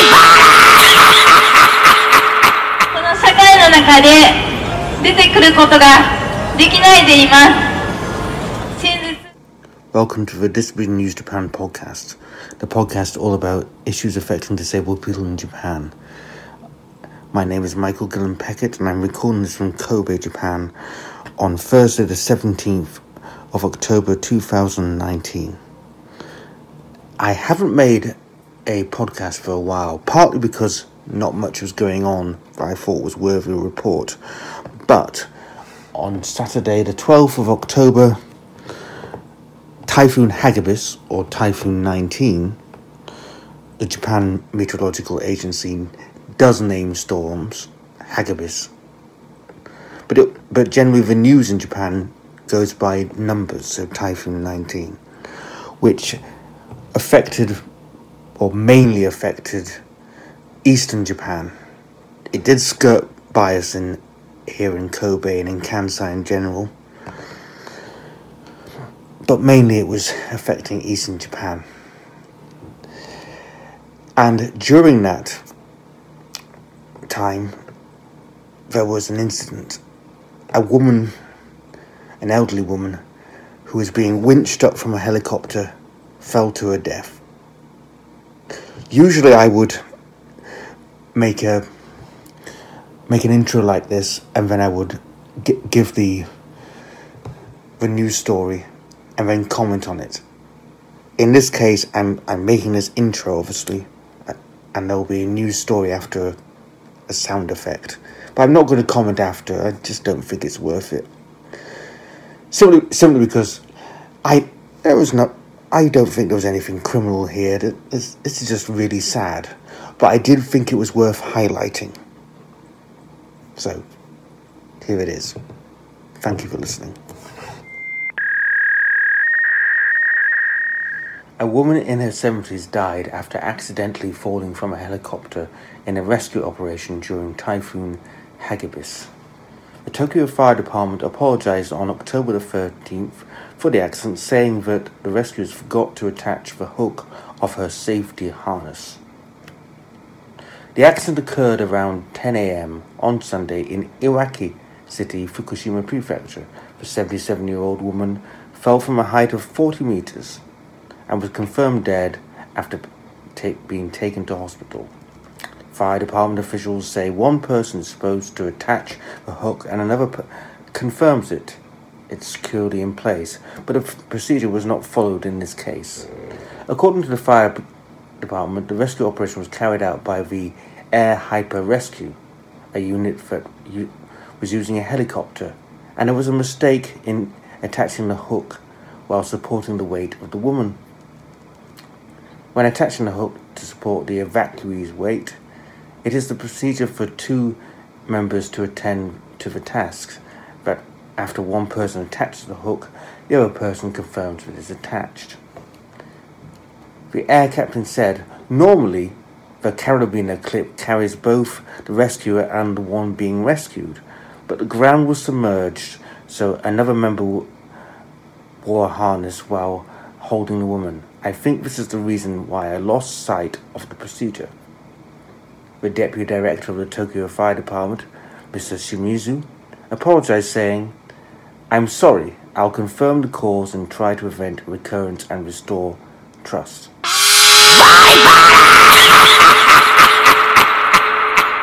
この社会の中で出てくることができないでいます。真実 Welcome to the Disability News Japan podcast, the podcast all about issues affecting disabled people in Japan. My name is Michael Gillan Peckitt, and I'm recording this from Kobe, Japan, on Thursday, the 17th of October 2019. I haven't made a podcast for a while, partly because not much was going on that I thought was worthy of report. But on Saturday, the 12th of October, Typhoon Hagibis, or Typhoon 19, the Japan Meteorological Agency does name storms Hagibis. But, it, but generally, the news in Japan goes by numbers, so Typhoon 19, which affected, or mainly affected, eastern Japan. It did skirt by us in, here in Kobe and in Kansai in general but mainly it was affecting eastern Japan. And during that time, there was an incident. A woman, an elderly woman, who was being winched up from a helicopter, fell to her death. Usually, I would make a make an intro like this, and then I would gi- give the the news story and then comment on it. In this case, I'm I'm making this intro, obviously, and there will be a news story after a sound effect. But I'm not going to comment after. I just don't think it's worth it. Simply, simply because I there was not. I don't think there was anything criminal here. This, is just really sad. But I did think it was worth highlighting. So, here it is. Thank you for listening. A woman in her 70s died after accidentally falling from a helicopter in a rescue operation during Typhoon Hagibis. The Tokyo Fire Department apologized on October the 13th for the accident, saying that the rescuers forgot to attach the hook of her safety harness. The accident occurred around 10 a.m. on Sunday in Iwaki City, Fukushima Prefecture. The 77 year old woman fell from a height of 40 meters and was confirmed dead after being taken to hospital. Fire department officials say one person is supposed to attach a hook and another confirms it. It's securely in place, but f- procedure was not followed in this case. According to the fire department, the rescue operation was carried out by the Air Hyper Rescue, a unit that was using a helicopter, and there was a mistake in attaching the hook while supporting the weight of the woman. When attaching the hook to support the evacuee's weight, it is the procedure for two members to attend to the tasks, but after one person attaches the hook, the other person confirms that it is attached. The air captain said, normally the carabiner clip carries both the rescuer and the one being rescued, but the ground was submerged, so another member wore a harness while holding the woman. I think this is the reason why I lost sight of the procedure. The deputy director of the Tokyo Fire Department, Mr. Shimizu, apologized, saying, I'm sorry, I'll confirm the cause and try to prevent recurrence and restore trust.